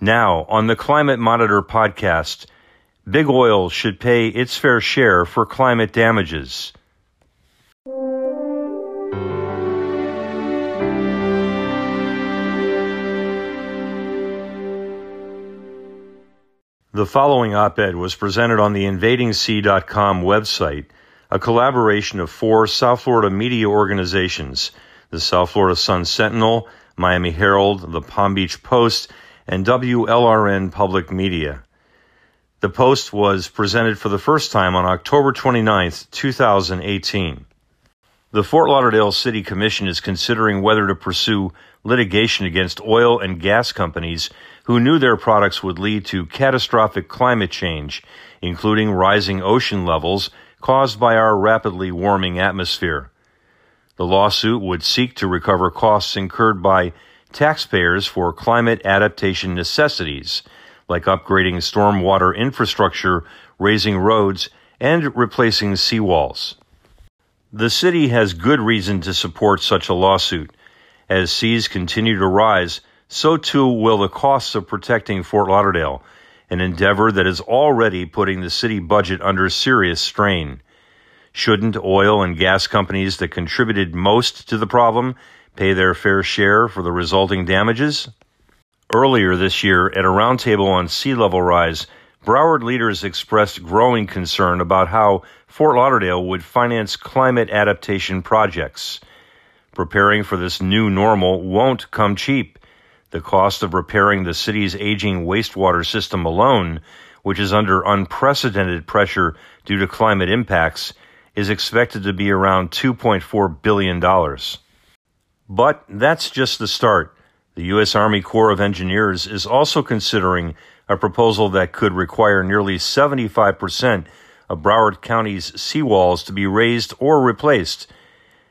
Now, on the Climate Monitor podcast, Big Oil should pay its fair share for climate damages. The following op ed was presented on the InvadingSea.com website, a collaboration of four South Florida media organizations the South Florida Sun Sentinel, Miami Herald, the Palm Beach Post, and WLRN Public Media. The Post was presented for the first time on October 29, 2018. The Fort Lauderdale City Commission is considering whether to pursue litigation against oil and gas companies who knew their products would lead to catastrophic climate change, including rising ocean levels caused by our rapidly warming atmosphere. The lawsuit would seek to recover costs incurred by taxpayers for climate adaptation necessities, like upgrading stormwater infrastructure, raising roads, and replacing seawalls. The city has good reason to support such a lawsuit. As seas continue to rise, so too will the costs of protecting Fort Lauderdale, an endeavor that is already putting the city budget under serious strain. Shouldn't oil and gas companies that contributed most to the problem pay their fair share for the resulting damages? Earlier this year, at a roundtable on sea level rise, Broward leaders expressed growing concern about how Fort Lauderdale would finance climate adaptation projects. Preparing for this new normal won't come cheap. The cost of repairing the city's aging wastewater system alone, which is under unprecedented pressure due to climate impacts, is expected to be around $2.4 billion. But that's just the start. The U.S. Army Corps of Engineers is also considering a proposal that could require nearly 75% of Broward County's seawalls to be raised or replaced.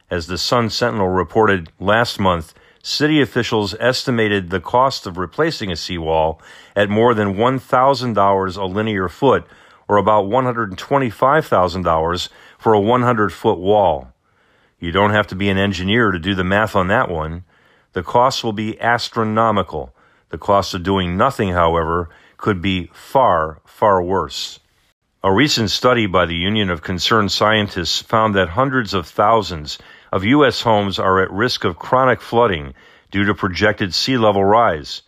As the Sun Sentinel reported last month, city officials estimated the cost of replacing a seawall at more than $1,000 a linear foot, or about $125,000 for a 100 foot wall. You don't have to be an engineer to do the math on that one. The costs will be astronomical. The cost of doing nothing, however, could be far, far worse. A recent study by the Union of Concerned Scientists found that hundreds of thousands of U.S. homes are at risk of chronic flooding due to projected sea level rise.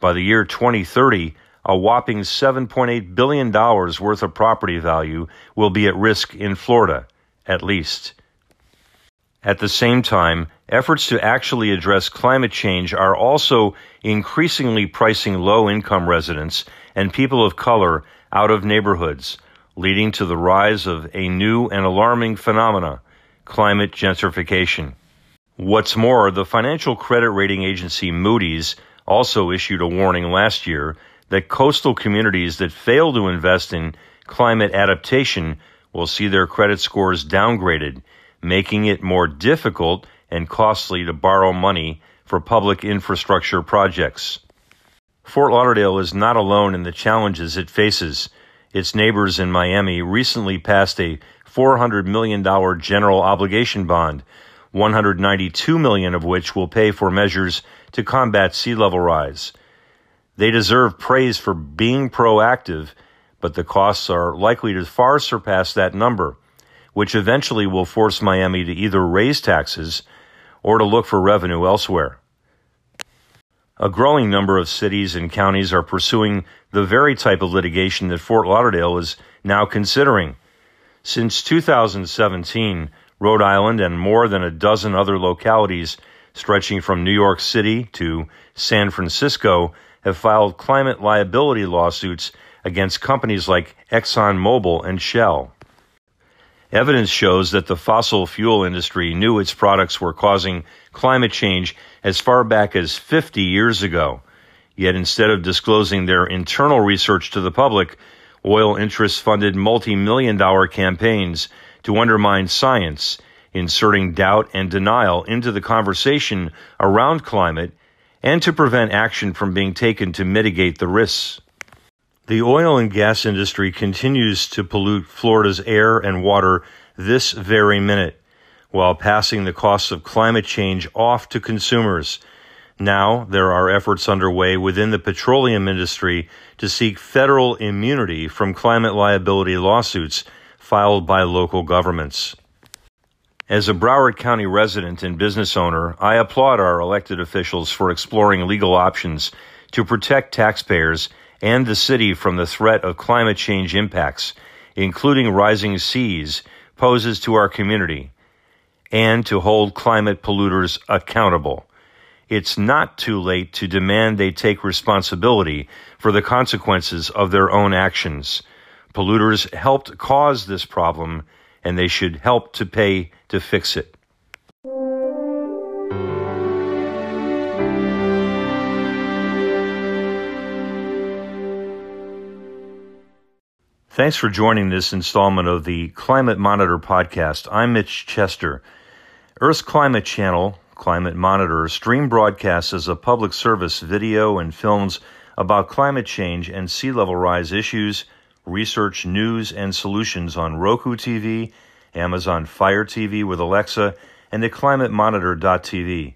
By the year 2030, a whopping $7.8 billion worth of property value will be at risk in Florida, at least. At the same time, efforts to actually address climate change are also increasingly pricing low income residents and people of color out of neighborhoods, leading to the rise of a new and alarming phenomena climate gentrification. What's more, the financial credit rating agency Moody's also issued a warning last year that coastal communities that fail to invest in climate adaptation will see their credit scores downgraded, making it more difficult and costly to borrow money for public infrastructure projects. Fort Lauderdale is not alone in the challenges it faces. Its neighbors in Miami recently passed a $400 million general obligation bond, 192 million of which will pay for measures to combat sea level rise. They deserve praise for being proactive, but the costs are likely to far surpass that number, which eventually will force Miami to either raise taxes or to look for revenue elsewhere. A growing number of cities and counties are pursuing the very type of litigation that Fort Lauderdale is now considering. Since 2017, Rhode Island and more than a dozen other localities stretching from New York City to San Francisco have filed climate liability lawsuits against companies like ExxonMobil and Shell. Evidence shows that the fossil fuel industry knew its products were causing climate change as far back as 50 years ago. Yet instead of disclosing their internal research to the public, Oil interests funded multi million dollar campaigns to undermine science, inserting doubt and denial into the conversation around climate and to prevent action from being taken to mitigate the risks. The oil and gas industry continues to pollute Florida's air and water this very minute while passing the costs of climate change off to consumers. Now, there are efforts underway within the petroleum industry to seek federal immunity from climate liability lawsuits filed by local governments. As a Broward County resident and business owner, I applaud our elected officials for exploring legal options to protect taxpayers and the city from the threat of climate change impacts, including rising seas, poses to our community, and to hold climate polluters accountable it's not too late to demand they take responsibility for the consequences of their own actions. Polluters helped cause this problem, and they should help to pay to fix it. Thanks for joining this installment of the Climate Monitor podcast. I'm Mitch Chester. Earth's Climate Channel Climate Monitor stream broadcasts as a public service video and films about climate change and sea level rise issues, research, news, and solutions on Roku TV, Amazon Fire TV with Alexa, and at climatemonitor.tv.